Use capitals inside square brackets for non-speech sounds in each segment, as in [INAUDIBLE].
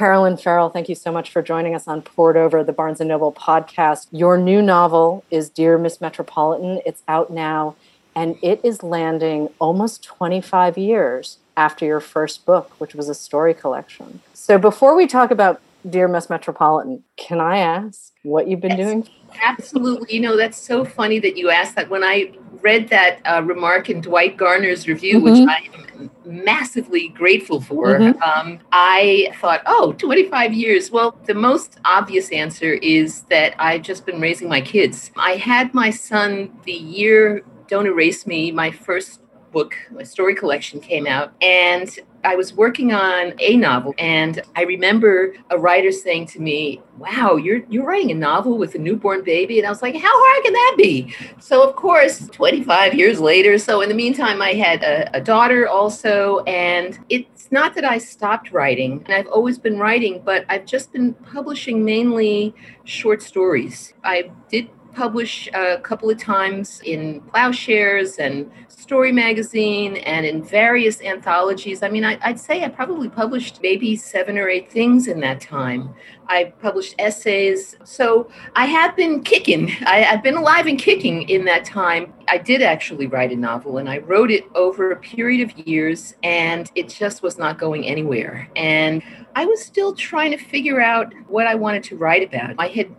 Carolyn Ferrell, thank you so much for joining us on Poured Over, the Barnes & Noble podcast. Your new novel is Dear Miss Metropolitan. It's out now, and it is landing almost 25 years after your first book, which was a story collection. So before we talk about Dear Miss Metropolitan, can I ask what you've been yes, doing? Absolutely. You know, that's so funny that you asked that. When I read that uh, remark in Dwight Garner's review, mm-hmm. which I am massively grateful for. Mm-hmm. Um, I thought, oh, 25 years. Well, the most obvious answer is that I've just been raising my kids. I had my son the year Don't Erase Me, my first book, my story collection came out. And I was working on a novel, and I remember a writer saying to me, "Wow, you're you're writing a novel with a newborn baby," and I was like, "How hard can that be?" So, of course, 25 years later. So, in the meantime, I had a, a daughter also, and it's not that I stopped writing, and I've always been writing, but I've just been publishing mainly short stories. I did publish a couple of times in Ploughshares and Story Magazine and in various anthologies. I mean, I, would say I probably published maybe seven or eight things in that time. I published essays. So I have been kicking. I, I've been alive and kicking in that time. I did actually write a novel and I wrote it over a period of years and it just was not going anywhere. And I was still trying to figure out what I wanted to write about. I had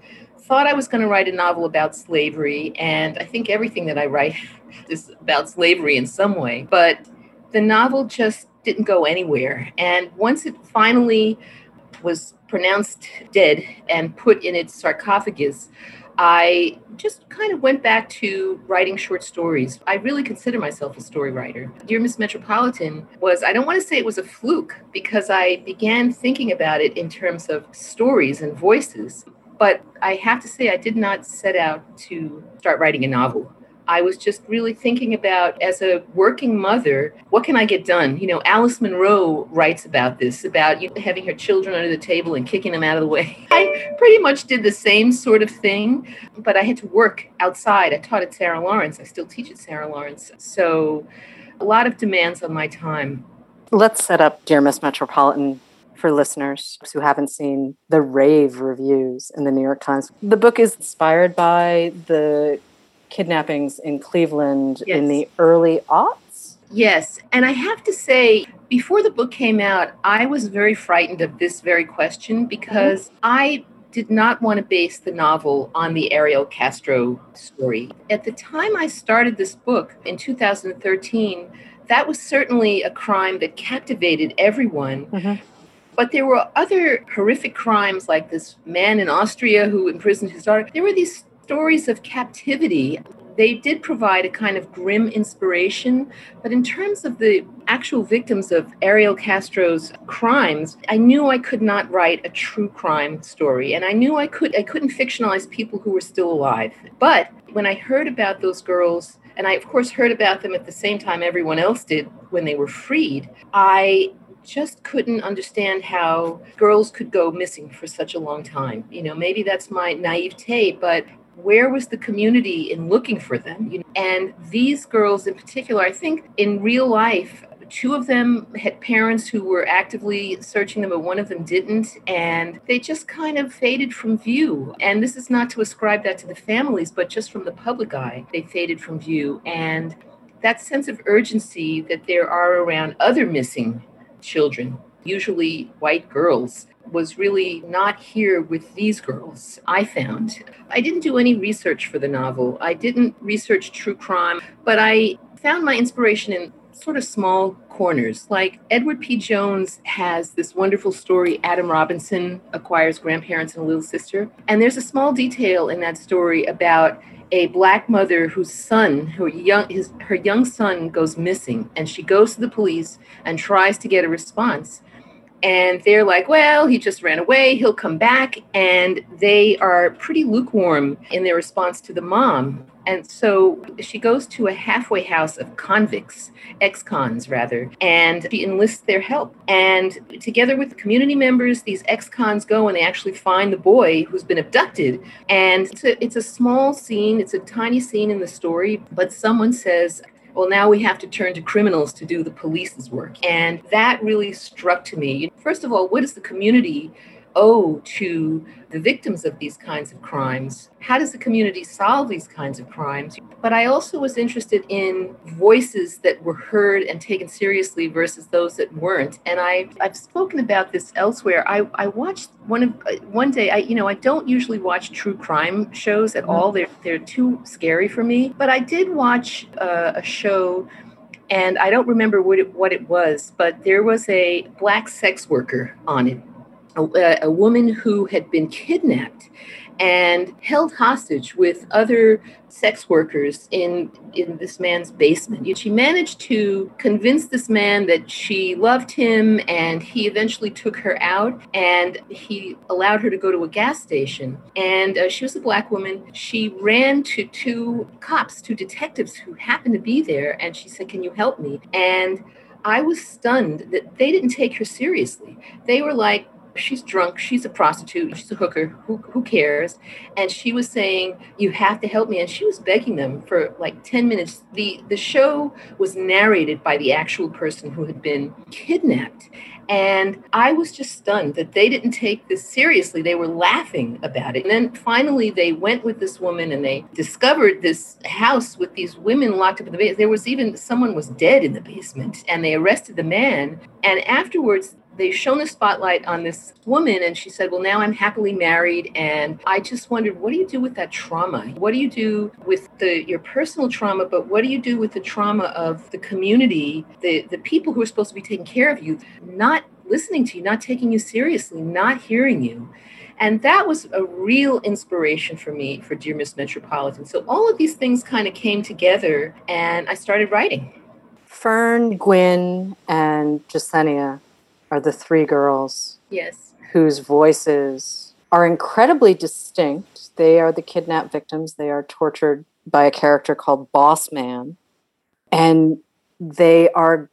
thought I was going to write a novel about slavery, and I think everything that I write [LAUGHS] is about slavery in some way. But the novel just didn't go anywhere. And once it finally was pronounced dead and put in its sarcophagus, I just kind of went back to writing short stories. I really consider myself a story writer. Dear Miss Metropolitan was, I don't want to say it was a fluke because I began thinking about it in terms of stories and voices. But I have to say, I did not set out to start writing a novel. I was just really thinking about, as a working mother, what can I get done? You know, Alice Munro writes about this, about you know, having her children under the table and kicking them out of the way. [LAUGHS] I pretty much did the same sort of thing, but I had to work outside. I taught at Sarah Lawrence. I still teach at Sarah Lawrence. So a lot of demands on my time. Let's set up Dear Miss Metropolitan for listeners who haven't seen the rave reviews in the New York Times. The book is inspired by the kidnappings in Cleveland yes. in the early aughts. Yes. And I have to say, before the book came out, I was very frightened of this very question because mm-hmm. I did not want to base the novel on the Ariel Castro story. At the time I started this book in 2013, that was certainly a crime that captivated everyone. Mm-hmm. But there were other horrific crimes, like this man in Austria who imprisoned his daughter. There were these stories of captivity. They did provide a kind of grim inspiration, but in terms of the actual victims of Ariel Castro's crimes, I knew I could not write a true crime story, and I knew I could I couldn't fictionalize people who were still alive. But when I heard about those girls and I, of course, heard about them at the same time everyone else did when they were freed. I just couldn't understand how girls could go missing for such a long time. You know, maybe that's my naivete, but where was the community in looking for them? You know, and these girls in particular, I think in real life, two of them had parents who were actively searching them, but one of them didn't. And they just kind of faded from view. And this is not to ascribe that to the families, but just from the public eye, they faded from view. And that sense of urgency that there are around other missing children, usually white girls, was really not here with these girls, I found. I didn't do any research for the novel. I didn't research true crime, but I found my inspiration in sort of small corners. Like Edward P. Jones has this wonderful story Adam Robinson acquires grandparents and a little sister. And there's a small detail in that story about a black mother whose son, her young, his, her young son goes missing, and she goes to the police and tries to get a response. And they're like, well, he just ran away, he'll come back. And they are pretty lukewarm in their response to the mom. And so she goes to a halfway house of convicts, ex cons rather, and she enlists their help. And together with the community members, these ex cons go and they actually find the boy who's been abducted. And it's a, it's a small scene, it's a tiny scene in the story, but someone says, well, now we have to turn to criminals to do the police's work. And that really struck to me. First of all, what is the community owe to the victims of these kinds of crimes? How does the community solve these kinds of crimes? But I also was interested in voices that were heard and taken seriously versus those that weren't. And I, I've spoken about this elsewhere. I, I watched one of uh, one day. I you know I don't usually watch true crime shows at all. They're they're too scary for me. But I did watch uh, a show and I don't remember what it, what it was, but there was a black sex worker on it a, a woman who had been kidnapped and held hostage with other sex workers in in this man's basement. Yet she managed to convince this man that she loved him and he eventually took her out and he allowed her to go to a gas station and uh, she was a black woman. She ran to two cops, two detectives who happened to be there and she said, "Can you help me?" And I was stunned that they didn't take her seriously. They were like, she's drunk she's a prostitute she's a hooker who, who cares and she was saying you have to help me and she was begging them for like 10 minutes the the show was narrated by the actual person who had been kidnapped and I was just stunned that they didn't take this seriously. They were laughing about it. And then finally, they went with this woman and they discovered this house with these women locked up in the basement. There was even someone was dead in the basement, and they arrested the man. And afterwards, they shone a spotlight on this woman and she said well now i'm happily married and i just wondered what do you do with that trauma? What do you do with the your personal trauma but what do you do with the trauma of the community the the people who are supposed to be taking care of you not listening to you not taking you seriously not hearing you? And that was a real inspiration for me for dear miss metropolitan. So all of these things kind of came together and i started writing. Fern gwyn and Jessenia are the three girls. Yes. Whose voices are incredibly distinct. They are the kidnapped victims. They are tortured by a character called Boss Man. And they are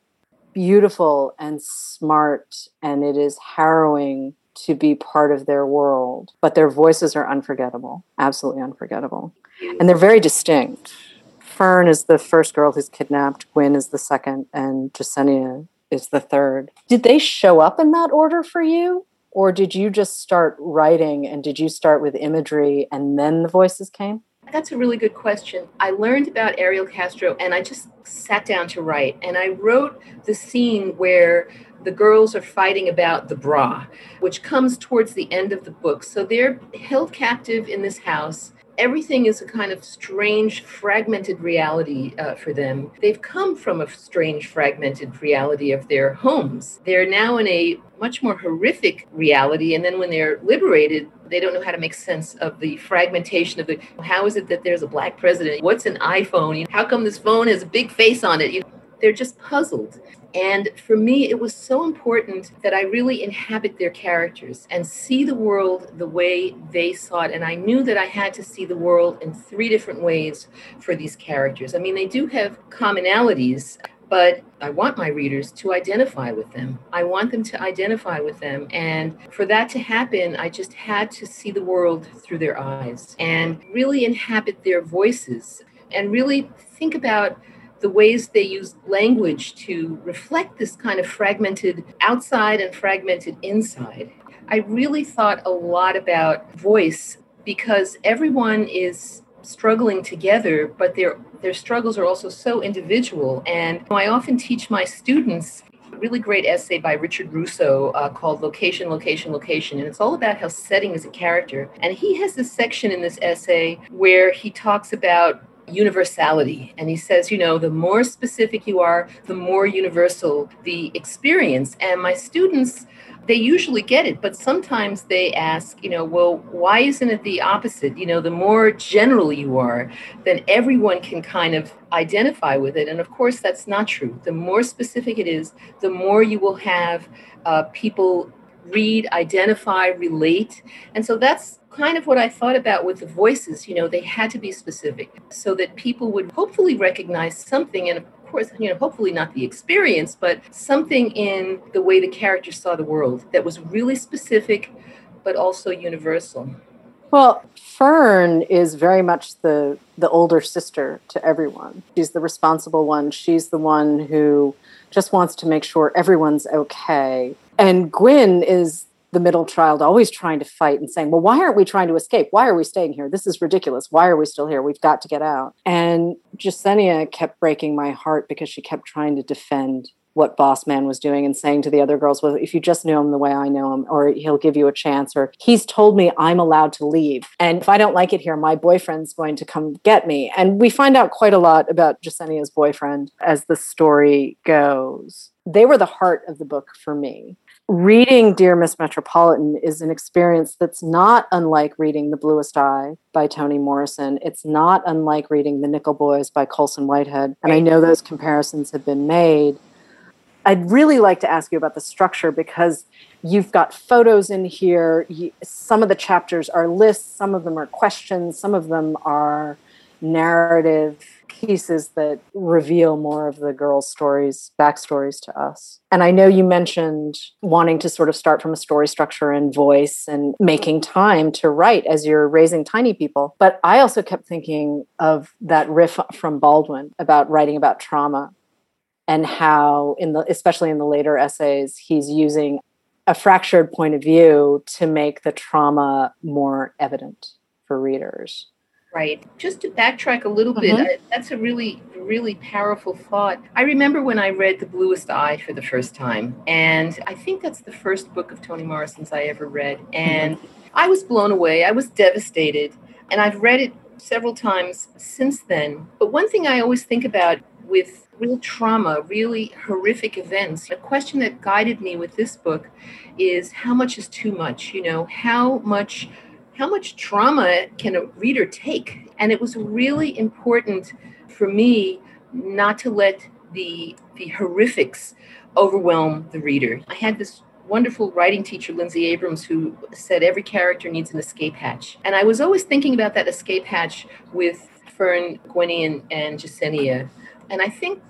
beautiful and smart, and it is harrowing to be part of their world. But their voices are unforgettable, absolutely unforgettable. And they're very distinct. Fern is the first girl who's kidnapped, Gwyn is the second, and Jessenia is the third. Did they show up in that order for you? Or did you just start writing and did you start with imagery and then the voices came? That's a really good question. I learned about Ariel Castro and I just sat down to write. And I wrote the scene where the girls are fighting about the bra, which comes towards the end of the book. So they're held captive in this house everything is a kind of strange, fragmented reality uh, for them. They've come from a strange, fragmented reality of their homes. They're now in a much more horrific reality. And then when they're liberated, they don't know how to make sense of the fragmentation of the how is it that there's a black president? What's an iPhone? How come this phone has a big face on it? You know, they're just puzzled. And for me, it was so important that I really inhabit their characters and see the world the way they saw it. And I knew that I had to see the world in three different ways for these characters. I mean, they do have commonalities, but I want my readers to identify with them. I want them to identify with them. And for that to happen, I just had to see the world through their eyes and really inhabit their voices and really think about the ways they use language to reflect this kind of fragmented outside and fragmented inside. I really thought a lot about voice because everyone is struggling together, but their their struggles are also so individual. And I often teach my students a really great essay by Richard Russo uh, called Location, Location, Location. And it's all about how setting is a character. And he has this section in this essay where he talks about universality. And he says, you know, the more specific you are, the more universal the experience. And my students, they usually get it, but sometimes they ask, you know, well, why isn't it the opposite? You know, the more general you are, then everyone can kind of identify with it. And of course, that's not true. The more specific it is, the more you will have uh, people read, identify, relate. And so that's kind of what I thought about with the voices. You know, they had to be specific so that people would hopefully recognize something. And of course, you know, hopefully not the experience, but something in the way the characters saw the world that was really specific, but also universal. Well, Fern is very much the the older sister to everyone. She's the responsible one. She's the one who just wants to make sure everyone's okay. And Gwyn is the middle child always trying to fight and saying, Well, why aren't we trying to escape? Why are we staying here? This is ridiculous. Why are we still here? We've got to get out. And Jessenia kept breaking my heart because she kept trying to defend what boss man was doing and saying to the other girls well if you just knew him the way i know him or he'll give you a chance or he's told me i'm allowed to leave and if i don't like it here my boyfriend's going to come get me and we find out quite a lot about Jessenia's boyfriend as the story goes they were the heart of the book for me reading Dear Miss Metropolitan is an experience that's not unlike reading The Bluest Eye by Toni Morrison. It's not unlike reading The Nickel Boys by Colson Whitehead. And I know those comparisons have been made. I'd really like to ask you about the structure because you've got photos in here. Some of the chapters are lists, some of them are questions, some of them are narrative pieces that reveal more of the girls' stories, backstories to us. And I know you mentioned wanting to sort of start from a story structure and voice and making time to write as you're raising tiny people. But I also kept thinking of that riff from Baldwin about writing about trauma and how in the especially in the later essays he's using a fractured point of view to make the trauma more evident for readers Right. Just to backtrack a little bit, mm-hmm. that's a really, really powerful thought. I remember when I read The Bluest Eye for the first time, and I think that's the first book of Toni Morrison's I ever read. And mm-hmm. I was blown away. I was devastated. And I've read it several times since then. But one thing I always think about with real trauma, really horrific events, a question that guided me with this book is how much is too much? You know, how much how much trauma can a reader take? And it was really important for me not to let the the horrifics overwhelm the reader. I had this wonderful writing teacher, Linsey Abrams, who said every character needs an escape hatch. And I was always thinking about that escape hatch with Fern, Gwenny, and Jessenia. And I think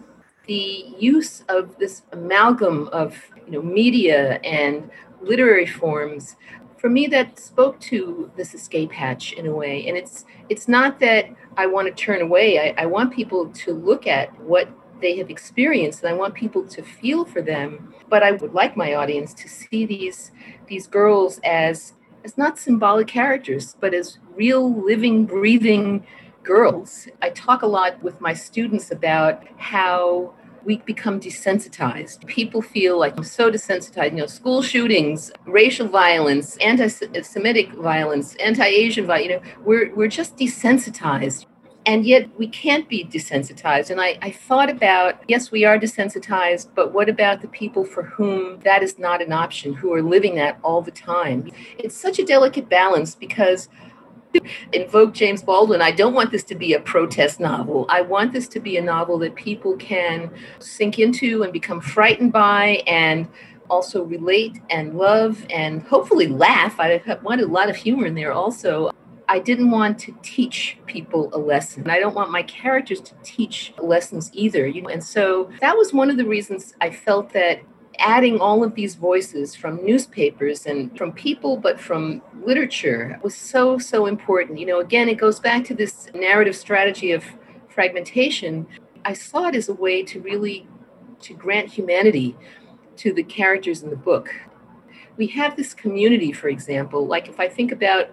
the use of this amalgam of you know media and literary forms for me that spoke to this escape hatch in a way. And it's it's not that i want to turn away. I, I, want people to look at what they have experienced and i want people to feel for them. But i would like my audience to see these these girls as as not symbolic characters but as real living breathing girls. I talk a lot with my students about how we become desensitized. People feel like I'm so desensitized. You know, school shootings, racial violence, anti-Semitic violence, anti-Asian violence. You know, we're we're just desensitized. And yet we can't be desensitized. And I, I thought about yes, we are desensitized, but what about the people for whom that is not an option, who are living that all the time? It's such a delicate balance because invoke James Baldwin. I don't want this to be a protest novel. I want this to be a novel that people can sink into and become frightened by and also relate and love and hopefully laugh. I wanted a lot of humor in there also. I didn't want to teach people a lesson. I don't want my characters to teach lessons either. You know? And so that was one of the reasons I felt that adding all of these voices from newspapers and from people, but from literature was so, so important. You know, again, it goes back to this narrative strategy of fragmentation. I saw it as a way to really to grant humanity to the characters in the book. We have this community, for example, like if I think about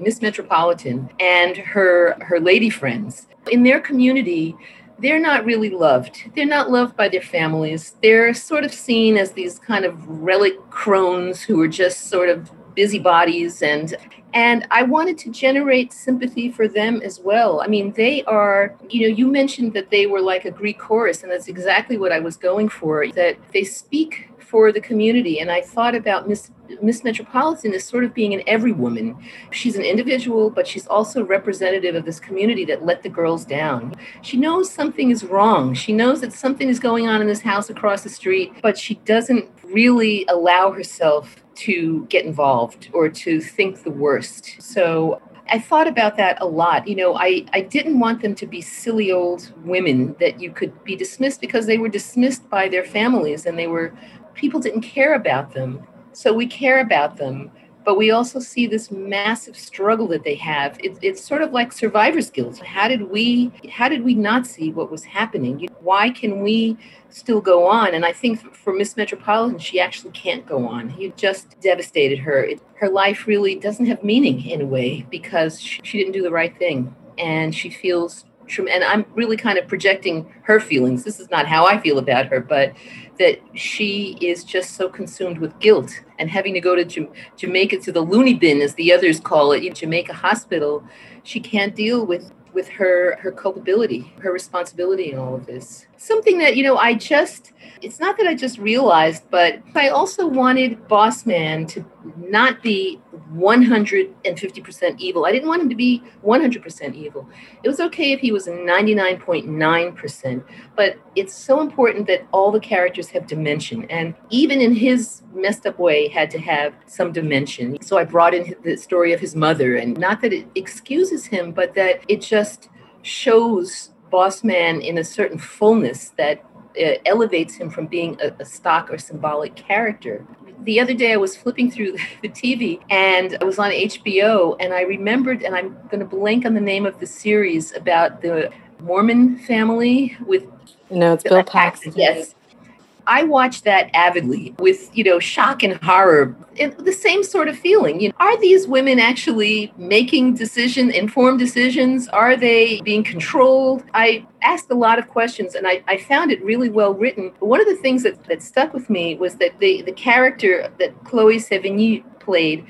Miss Metropolitan and her her lady friends. In their community, they're not really loved. They're not loved by their families. They're sort of seen as these kind of relic crones who are just sort of busybodies and and I wanted to generate sympathy for them as well. I mean, they are, you know, you mentioned that they were like a Greek chorus, and that's exactly what I was going for, that they speak for the community. And I thought about Miss Miss Metropolitan as sort of being an every woman. She's an individual, but she's also representative of this community that let the girls down. She knows something is wrong. She knows that something is going on in this house across the street, but she doesn't really allow herself to get involved or to think the worst. So I thought about that a lot. You know, I, I didn't want them to be silly old women that you could be dismissed because they were dismissed by their families and they were people didn't care about them. So we care about them, but we also see this massive struggle that they have. It, it's sort of like survivor's guilt. How did we how did we not see what was happening? Why can we still go on? And I think for Miss Metropolitan, she actually can't go on. He just devastated her. It, her life really doesn't have meaning in a way because she, she didn't do the right thing, and she feels and I'm really kind of projecting her feelings. This is not how I feel about her, but that she is just so consumed with guilt and having to go to Jamaica to the loony bin, as the others call it, in Jamaica Hospital. She can't deal with with her her culpability, her responsibility in all of this. Something that you know, I just it's not that I just realized, but I also wanted Boss Man to not be 150% evil. I didn't want him to be 100% evil. It was okay if he was 99.9%, but it's so important that all the characters have dimension. And even in his messed up way, had to have some dimension. So I brought in the story of his mother, and not that it excuses him, but that it just shows Boss Man in a certain fullness that uh, elevates him from being a, a, stock or symbolic character. The other day, I was flipping through [LAUGHS] the TV and I was on HBO, and I remembered, and I'm going to blank on the name of the series about the Mormon family with. No, it's Bill Paxton. Yes, I watch that avidly with, you know, shock and horror and the same sort of feeling. You know, are these women actually making decision, informed decisions? Are they being controlled? I asked a lot of questions and I, I found it really well written. One of the things that, that stuck with me was that the, the character that Chloe Sevigny played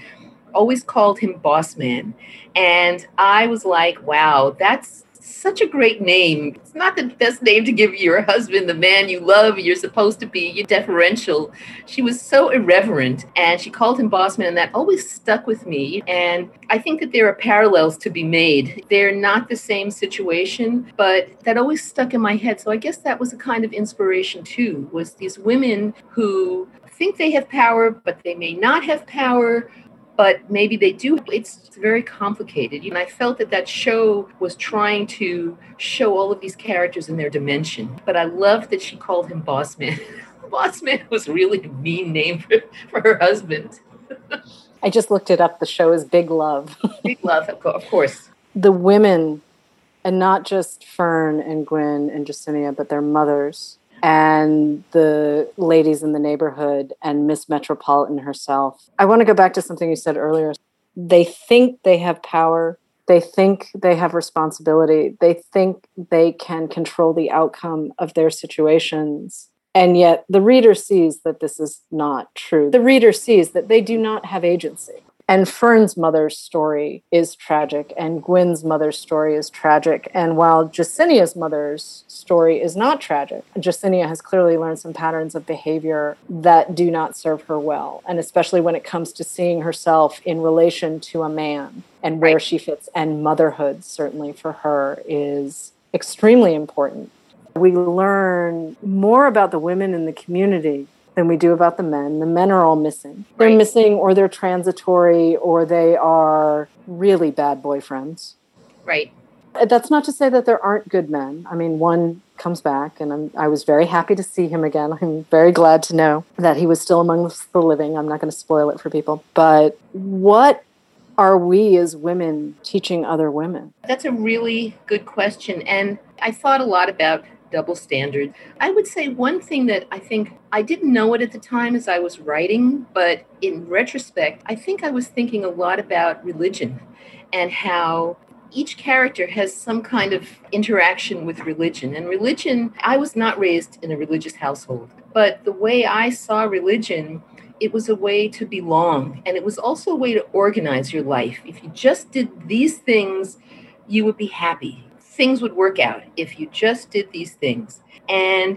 always called him boss man. And I was like, wow, that's such a great name. It's not the best name to give your husband, the man you love, you're supposed to be, you're deferential. She was so irreverent and she called him boss man, and that always stuck with me. And I think that there are parallels to be made. They're not the same situation, but that always stuck in my head. So I guess that was a kind of inspiration too, was these women who think they have power, but they may not have power but maybe they do. It's very complicated. And I felt that that show was trying to show all of these characters in their dimension. But I love that she called him Boss Man. [LAUGHS] Boss Man was really a mean name for, for her husband. [LAUGHS] I just looked it up. The show is Big Love. [LAUGHS] Big Love, of course. The women, and not just Fern and Gwen and Jessenia, but their mothers and the ladies in the neighborhood and Miss Metropolitan herself. I want to go back to something you said earlier. They think they have power, they think they have responsibility, they think they can control the outcome of their situations. And yet the reader sees that this is not true. The reader sees that they do not have agency. And Fern's mother's story is tragic, and Gwen's mother's story is tragic. And while Jessenia's mother's story is not tragic, Jessenia has clearly learned some patterns of behavior that do not serve her well, and especially when it comes to seeing herself in relation to a man and where right. she fits. And motherhood, certainly for her, is extremely important. We learn more about the women in the community than we do about the men. The men are all missing. They're right. missing, or they're transitory, or they are really bad boyfriends. Right. Uh, that's not to say that there aren't good men. I mean, one comes back, and I'm, I was very happy to see him again. I'm very glad to know that he was still amongst the living. I'm not going to spoil it for people. But what are we as women teaching other women? That's a really good question. And I thought a lot about double standard. I would say one thing that I think I didn't know it at the time as I was writing, but in retrospect, I think I was thinking a lot about religion and how each character has some kind of interaction with religion. And religion, I was not raised in a religious household, but the way I saw religion, it was a way to belong. And it was also a way to organize your life. If you just did these things, you would be happy things would work out if you just did these things. And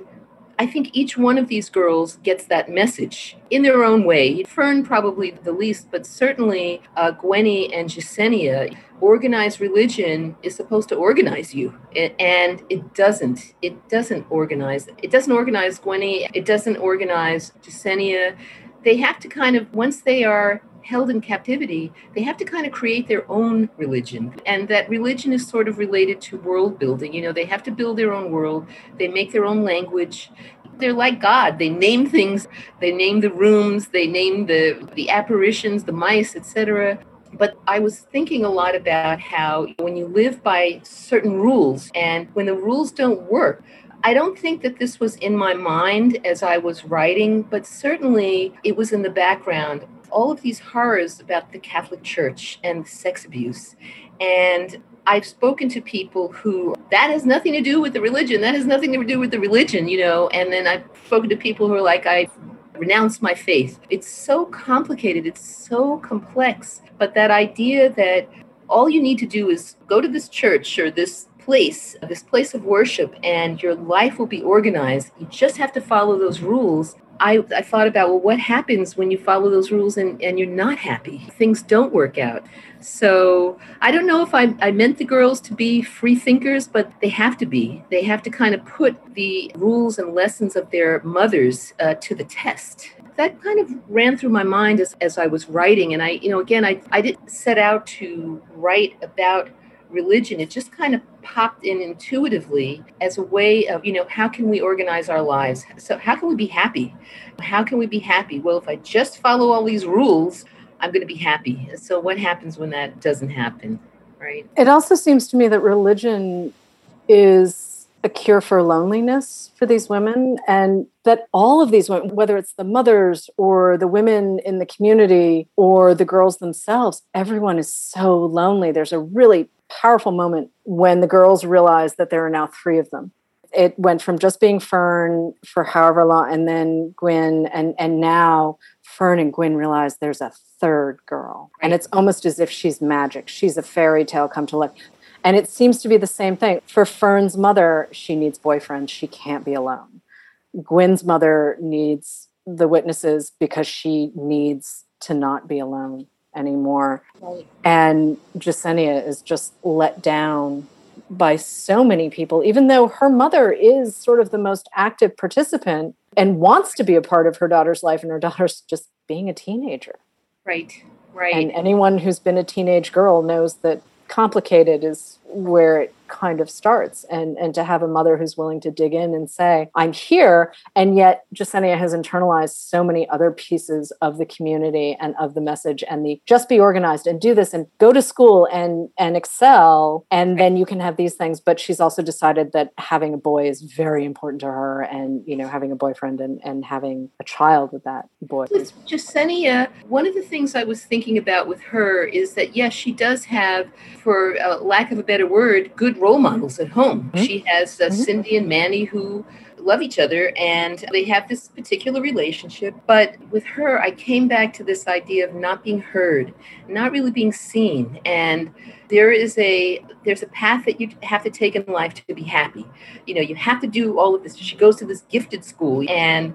I think each one of these girls gets that message in their own way. Fern probably the least, but certainly uh, Gwenny and Jessenia. Organized religion is supposed to organize you, and it doesn't. It doesn't organize. It doesn't organize Gwenny. It doesn't organize Jessenia. They have to kind of once they are held in captivity, they have to kind of create their own religion. And that religion is sort of related to world building. You know, they have to build their own world, they make their own language. They're like God. They name things, they name the rooms, they name the, the apparitions, the mice, etc. But I was thinking a lot about how when you live by certain rules and when the rules don't work, I don't think that this was in my mind as I was writing, but certainly it was in the background. All of these horrors about the Catholic Church and sex abuse. And I've spoken to people who that has nothing to do with the religion. That has nothing to do with the religion, you know. And then I've spoken to people who are like, I renounce my faith. It's so complicated, it's so complex. But that idea that all you need to do is go to this church or this place, this place of worship, and your life will be organized. You just have to follow those rules. I, I thought about, well, what happens when you follow those rules and, and you're not happy? Things don't work out. So I don't know if I, I meant the girls to be free thinkers, but they have to be. They have to kind of put the rules and lessons of their mothers uh, to the test that kind of ran through my mind as, as I was writing. And I, you know, again, I, I didn't set out to write about religion, it just kind of popped in intuitively as a way of, you know, how can we organize our lives? So, how can we be happy? How can we be happy? Well, if I just follow all these rules, I'm going to be happy. So, what happens when that doesn't happen? Right. It also seems to me that religion is a cure for loneliness for these women, and that all of these women, whether it's the mothers or the women in the community or the girls themselves, everyone is so lonely. There's a really powerful moment when the girls realized that there are now three of them. It went from just being Fern for however long, and then Gwyn, and and now Fern and Gwyn realize there's a third girl, and it's almost as if she's magic. She's a fairy tale come to life. And it seems to be the same thing. For Fern's mother, she needs boyfriends. She can't be alone. Gwyn's mother needs the witnesses because she needs to not be alone anymore. Right. And Jessenia is just let down by so many people, even though her mother is sort of the most active participant and wants to be a part of her daughter's life, and her daughter's just being a teenager. Right, right. And anyone who's been a teenage girl knows that complicated is where it kind of starts and and to have a mother who's willing to dig in and say i'm here and yet Jessenia has internalized so many other pieces of the community and of the message and the just be organized and do this and go to school and and excel and then you can have these things but she's also decided that having a boy is very important to her and you know having a boyfriend and and having a child with that boy with Jessenia one of the things i was thinking about with her is that yes she does have for uh, lack of a better word good role models at home. Mm-hmm. She has uh, mm-hmm. Cindy and Manny who love each other and they have this particular relationship. But with her, I came back to this idea of not being heard, not really being seen. And there is a there's a path that you have to take in life to be happy. You know, you have to do all of this. She goes to this gifted school and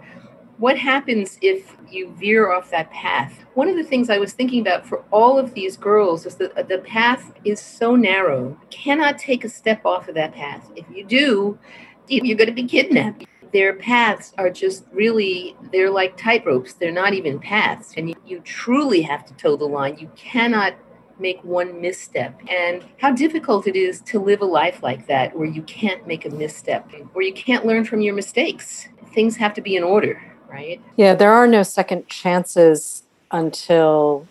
what happens if you veer off that path? One of the things I was thinking about for all of these girls is that the path is so narrow. You cannot take a step off of that path. If you do, you're going to be kidnapped. Their paths are just really, they're like tightropes. They're not even paths. And you, you truly have to toe the line. You cannot make one misstep and how difficult it is to live a life like that where you can't make a misstep where you can't learn from your mistakes things have to be in order right? Yeah, there are no second chances until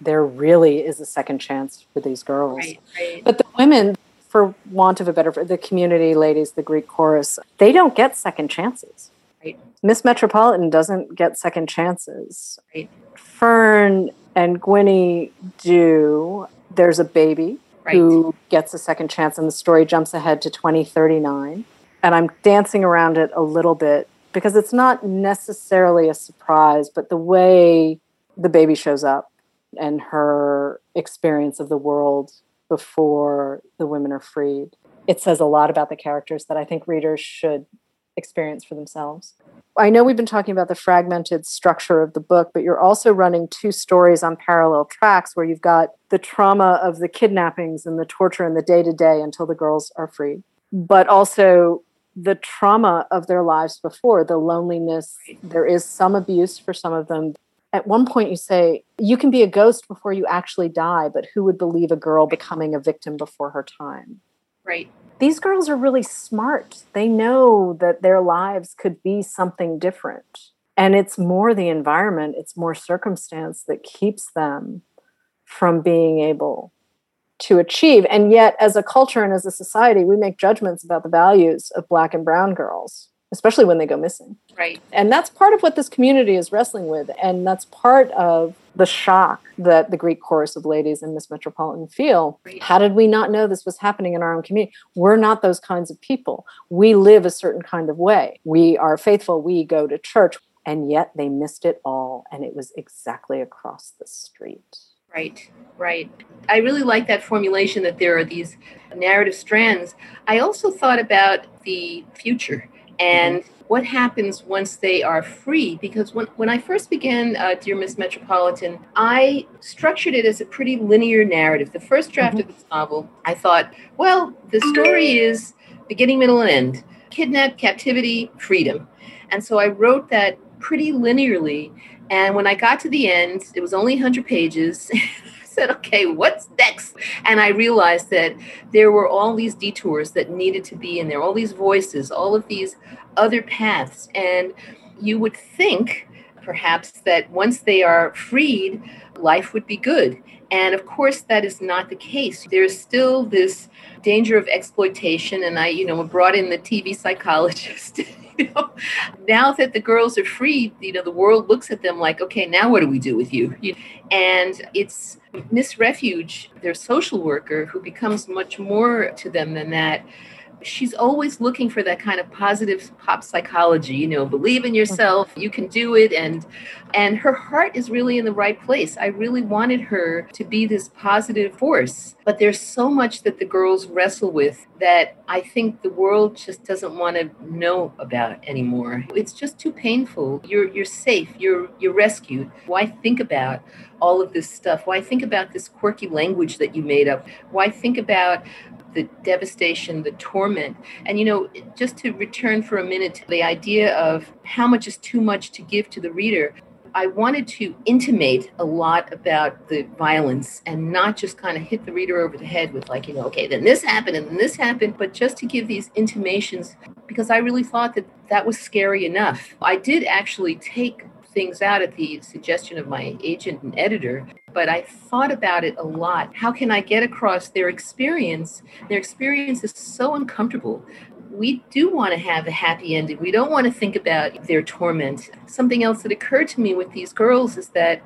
there really is a second chance for these girls. Right, right. But the women, for want of a better, the community ladies, the Greek chorus, they don't get second chances. Right. Miss Metropolitan doesn't get second chances. Right. Fern and Gwenny do. There's a baby right. who gets a second chance, and the story jumps ahead to 2039. And I'm dancing around it a little bit because it's not necessarily a surprise, but the way the baby shows up and her experience of the world before the women are freed, it says a lot about the characters that I think readers should experience for themselves. I know we've been talking about the fragmented structure of the book, but you're also running two stories on parallel tracks where you've got the trauma of the kidnappings and the torture and the day to day until the girls are freed, but also the trauma of their lives before, the loneliness. There is some abuse for some of them. at one point you say you can be a ghost before you actually die but who would believe a girl becoming a victim before her time right these girls are really smart they know that their lives could be something different and it's more the environment it's more circumstance that keeps them from being able to achieve and yet as a culture and as a society we make judgments about the values of black and brown girls especially when they go missing. Right. And that's part of what this community is wrestling with. And that's part of the shock that the Greek chorus of ladies in Miss Metropolitan feel. How did we not know this was happening in our own community? We're not those kinds of people. We live a certain kind of way. We are faithful. We go to church. And yet they missed it all. And it was exactly across the street. Right, right. I really like that formulation that there are these narrative strands. I also thought about the future and mm-hmm. what happens once they are free. Because when, when I first began uh, Dear Miss Metropolitan, I structured it as a pretty linear narrative. The first draft mm-hmm. of this novel, I thought, well, the story is beginning, middle, and end kidnap, captivity, freedom. And so I wrote that pretty linearly. And when I got to the end, it was only 100 pages. [LAUGHS] I said, okay, what's next? And I realized that there were all these detours that needed to be in there, all these voices, all of these other paths. And you would think, perhaps, that once they are freed, life would be good. And of course, that is not the case. There's still this danger of exploitation. And I, you know, brought in the TV psychologist. [LAUGHS] you know, now that the girls are free, you know, the world looks at them like, okay, now what do we do with you? And it's Miss Refuge, their social worker, who becomes much more to them than that she's always looking for that kind of positive pop psychology you know believe in yourself you can do it and and her heart is really in the right place. I really wanted her to be this positive force but there's so much that the girls wrestle with that i think the world just doesn't want to know about anymore. It's just too painful. You're you're safe. You're you're rescued. Why think about all of this stuff? Why think about this quirky language that you made up? Why think about the devastation, the torment. And, you know, just to return for a minute to the idea of how much is too much to give to the reader, I wanted to intimate a lot about the violence and not just kind of hit the reader over the head with, like, you know, okay, then this happened and then this happened, but just to give these intimations because I really thought that that was scary enough. I did actually take things out at the suggestion of my agent and editor, but I thought about it a lot. How can I get across their experience? Their experience is so uncomfortable. We do want to have a happy ending. We don't want to think about their torment. Something else that occurred to me with these girls is that,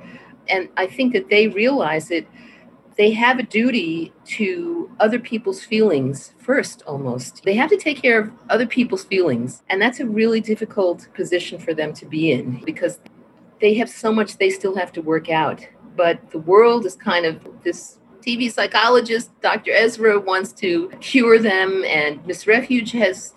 and I think that they realize it, they have a duty to other people's feelings first almost they have to take care of other people's feelings and that's a really difficult position for them to be in because they have so much they still have to work out. But the world is kind of this TV psychologist, Dr. Ezra, wants to cure them, and Miss Refuge has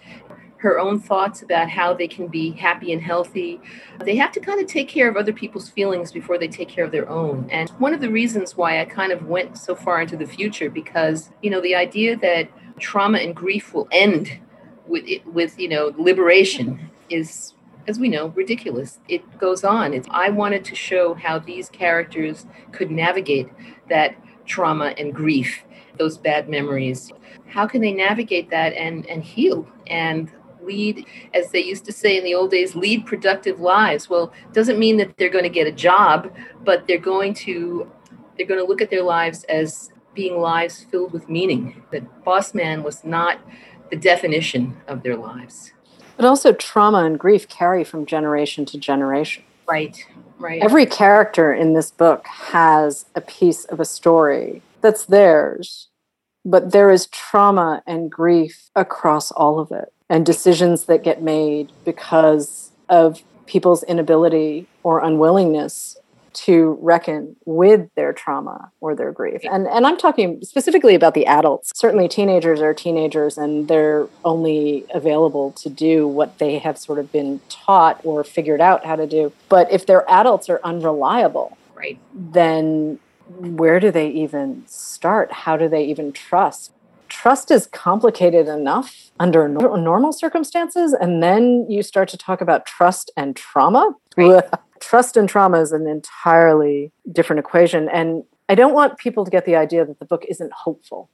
her own thoughts about how they can be happy and healthy. They have to kind of take care of other people's feelings before they take care of their own. And one of the reasons why I kind of went so far into the future because, you know, the idea that trauma and grief will end with with, you know, liberation is as we know, ridiculous. It goes on. It's, I wanted to show how these characters could navigate that trauma and grief, those bad memories. How can they navigate that and, and heal and lead, as they used to say in the old days, lead productive lives? Well, doesn't mean that they're going to get a job, but they're going to they're going to look at their lives as being lives filled with meaning. That boss man was not the definition of their lives. But also, trauma and grief carry from generation to generation. Right, right. Every character in this book has a piece of a story that's theirs, but there is trauma and grief across all of it, and decisions that get made because of people's inability or unwillingness to reckon with their trauma or their grief. And and I'm talking specifically about the adults. Certainly teenagers are teenagers and they're only available to do what they have sort of been taught or figured out how to do. But if their adults are unreliable, right, then where do they even start? How do they even trust? Trust is complicated enough under normal circumstances and then you start to talk about trust and trauma. Right. [LAUGHS] trust and trauma is an entirely different equation. And I don't want people to get the idea that the book isn't hopeful.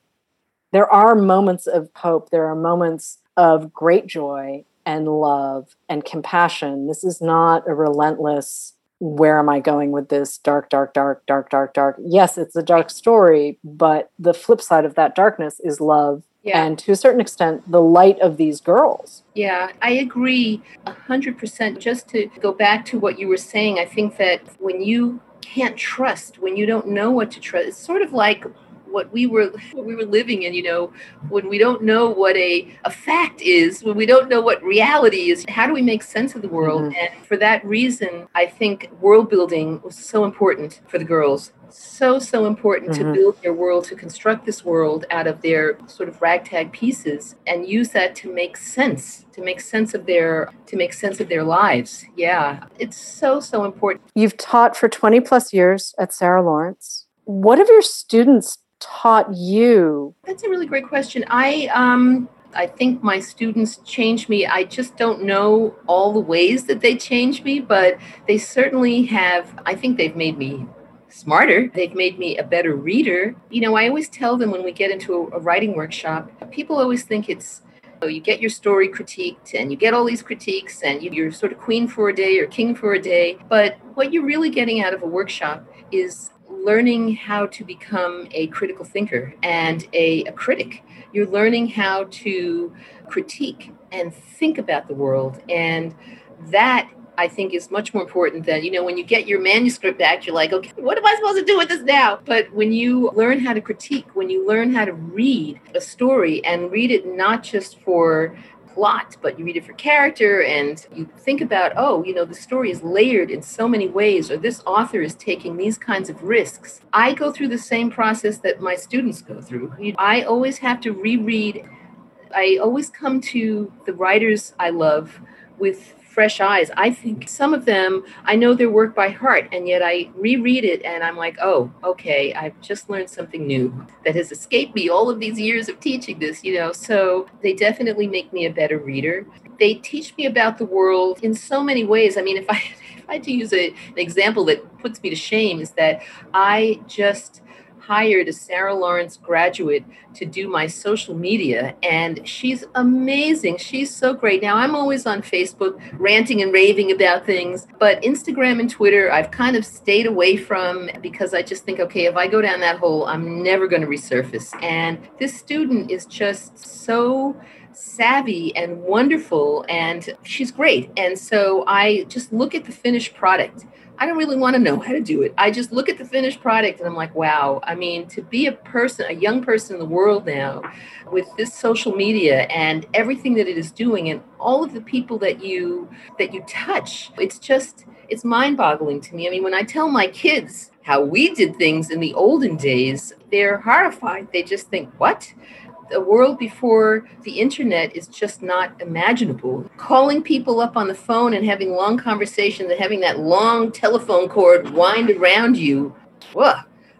There are moments of hope, there are moments of great joy and love and compassion. This is not a relentless, where am I going with this dark, dark, dark, dark, dark, dark. Yes, it's a dark story, but the flip side of that darkness is love. Yeah. And to a certain extent, the light of these girls. Yeah, I agree 100%. Just to go back to what you were saying, I think that when you can't trust, when you don't know what to trust, it's sort of like what we were what we were living in you know when we don't know what a, a fact is when we don't know what reality is how do we make sense of the world? Mm-hmm. and for that reason i think world building was so important for the girls. So so important mm-hmm. to build their world to construct this world out of their sort of ragtag pieces and use that to make sense to make sense of their to make sense of their lives. Yeah. It's so so important. You've taught for 20 plus years at sarah lawrence. What have your students taught you? That's a really great question. I um I think my students change me. I just don't know all the ways that they change me, but they certainly have I think they've made me smarter. They've made me a better reader. You know, I always tell them when we get into a, a writing workshop, people always think it's you get your story critiqued and you get all these critiques and you're sort of queen for a day or king for a day. But what you're really getting out of a workshop is learning how to become a critical thinker and a, a critic. You're learning how to critique and think about the world. And that I think is much more important than, you know, when you get your manuscript back, you're like, okay, what am I supposed to do with this now? But when you learn how to critique, when you learn how to read a story and read it not just for plot, but you read it for character and you think about, oh, you know, the story is layered in so many ways, or this author is taking these kinds of risks. I go through the same process that my students go through. I always have to reread. I always come to the writers I love with fresh eyes. I think some of them, I know their work by heart, and yet I reread it and I'm like, oh, okay, I've just learned something new that has escaped me all of these years of teaching this, you know. So they definitely make me a better reader. They teach me about the world in so many ways. I mean, if I, [LAUGHS] if I had to use a, an example that puts me to shame, is that I just hired a Sarah Lawrence graduate to do my social media, and she's amazing. She's so great. Now, I'm always on Facebook ranting and raving about things, but Instagram and Twitter, I've kind of stayed away from because I just think, okay, if I go down that hole, I'm never going to resurface. And this student is just so savvy and wonderful and she's great and so i just look at the finished product I don't really want to know how to do it. I just look at the finished product and I'm like, wow. I mean, to be a person, a young person in the world now with this social media and everything that it is doing and all of the people that you that you touch, it's just it's mind-boggling to me. I mean, when I tell my kids how we did things in the olden days, they're horrified. They just think, "What?" A world before the internet is just not imaginable. Calling people up on the phone and having long conversations and having that long telephone cord wind around you. Whoa.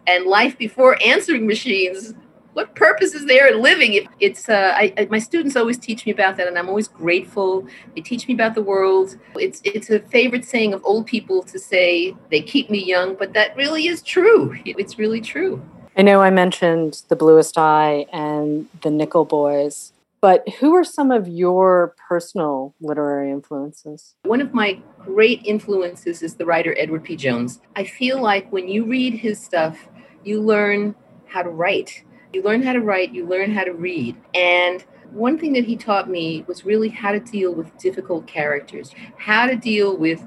And life before answering machines. What purpose is there in living? It's uh, I, I, my students always teach me about that, and I'm always grateful. They teach me about the world. It's it's a favorite saying of old people to say they keep me young, but that really is true. It's really true. I know I mentioned the Bluest Eye and the Nickel Boys, but who are some of your personal literary influences? One of my great influences is the writer Edward P. Jones. I feel like when you read his stuff, you learn how to write. You learn how to write, you learn how to read. And one thing that he taught me was really how to deal with difficult characters, how to deal with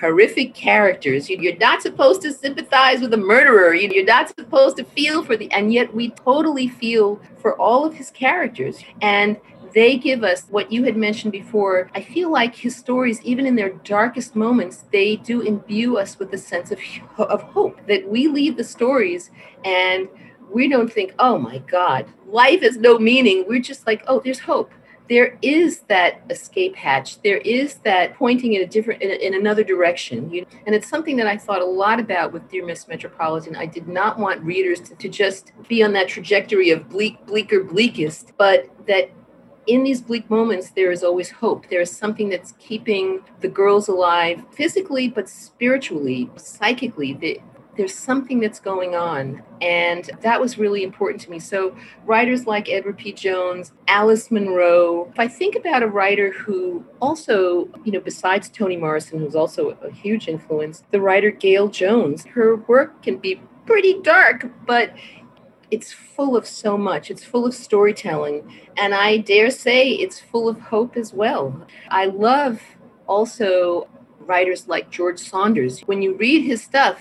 horrific characters. You're not supposed to sympathize with a murderer. You're not supposed to feel for the, and yet we totally feel for all of his characters. And they give us what you had mentioned before. I feel like his stories, even in their darkest moments, they do imbue us with a sense of, of hope that we leave the stories and we don't think, oh my God, life has no meaning. We're just like, oh, there's hope there is that escape hatch. There is that pointing in a different, in, in another direction. You, and it's something that I thought a lot about with Dear Miss Metropolitan. I did not want readers to, to just be on that trajectory of bleak, bleaker, bleakest, but that in these bleak moments, there is always hope. There is something that's keeping the girls alive physically, but spiritually, psychically. The, there's something that's going on. And that was really important to me. So, writers like Edward P. Jones, Alice Munro, if I think about a writer who also, you know, besides Toni Morrison, who's also a huge influence, the writer Gayl Jones, her work can be pretty dark, but it's full of so much. It's full of storytelling. And I dare say it's full of hope as well. I love also writers like George Saunders. When you read his stuff,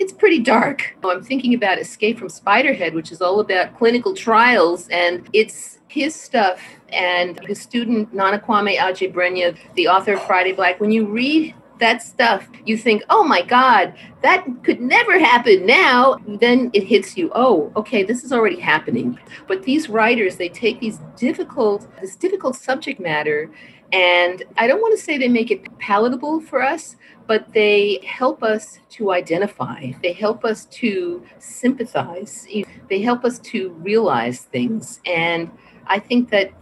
it's pretty dark. I'm thinking about Escape from Spiderhead, which is all about clinical trials, and it's his stuff and his student Nana Kwame Adjei-Brenyah, the author of Friday Black. When you read that stuff, you think, oh my God, that could never happen now. Then it hits you, oh, okay, this is already happening. But these writers, they take these difficult, this difficult subject matter, and I don't want to say they make it palatable for us, but they help us to identify. They help us to sympathize. They help us to realize things. And I think that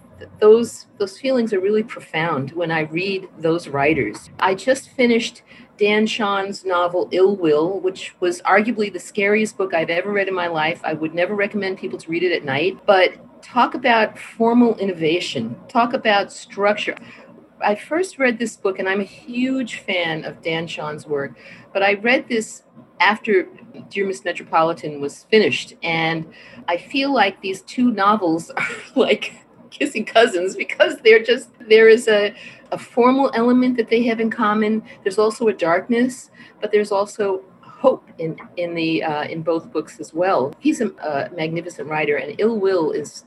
those those feelings are really profound when I read those writers. I just finished Dan Chaon's novel Ill Will, which was arguably the scariest book I've ever read in my life. I would never recommend people to read it at night, but talk about formal innovation, talk about structure. I first read this book, and I'm a huge fan of Dan Chaon's work, but I read this after Dear Miss Metropolitan was finished, and I feel like these two novels [LAUGHS] are like kissing cousins because they're just there is a, a formal element that they have in common. There's also a darkness, but there's also hope in in the uh, in both books as well. He's a, a magnificent writer, and Ill Will is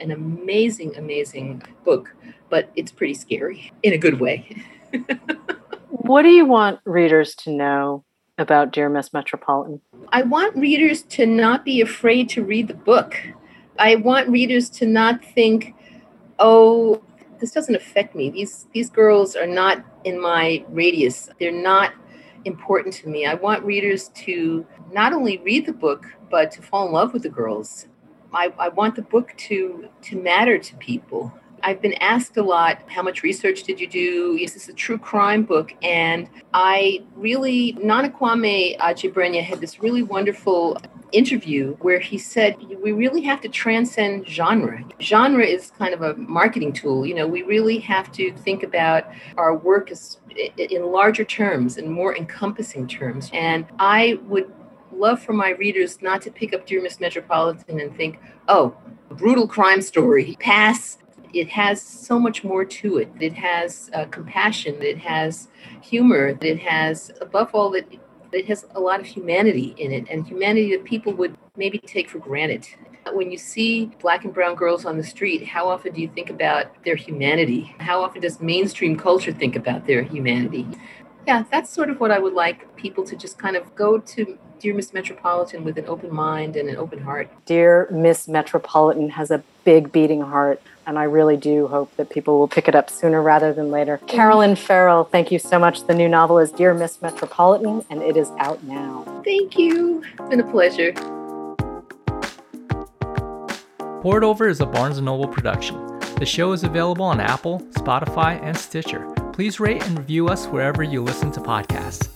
an amazing, amazing book, but it's pretty scary in a good way. [LAUGHS] what do you want readers to know about Dear Miss Metropolitan? I want readers to not be afraid to read the book. I want readers to not think, oh, this doesn't affect me. These these girls are not in my radius. They're not important to me. I want readers to not only read the book, but to fall in love with the girls. I, I want the book to to matter to people. I've been asked a lot, how much research did you do? Is this a true crime book? And I really, Nana Kwame Adjei-Brenyah had this really wonderful interview where he said we really have to transcend genre. Genre is kind of a marketing tool. You know, we really have to think about our work as in larger terms and more encompassing terms. And I would love for my readers not to pick up Dear Miss Metropolitan and think, oh, a brutal crime story, pass. It has so much more to it. It has uh, compassion. It has humor. It has, above all, that it has a lot of humanity in it and humanity that people would maybe take for granted. When you see black and brown girls on the street, how often do you think about their humanity? How often does mainstream culture think about their humanity? Yeah, that's sort of what I would like people to just kind of go to Dear Miss Metropolitan with an open mind and an open heart. Dear Miss Metropolitan has a big beating heart and I really do hope that people will pick it up sooner rather than later. Carolyn Ferrell, thank you so much. The new novel is Dear Miss Metropolitan, and it is out now. Thank you. It's been a pleasure. Poured Over is a Barnes & Noble production. The show is available on Apple, Spotify, and Stitcher. Please rate and review us wherever you listen to podcasts.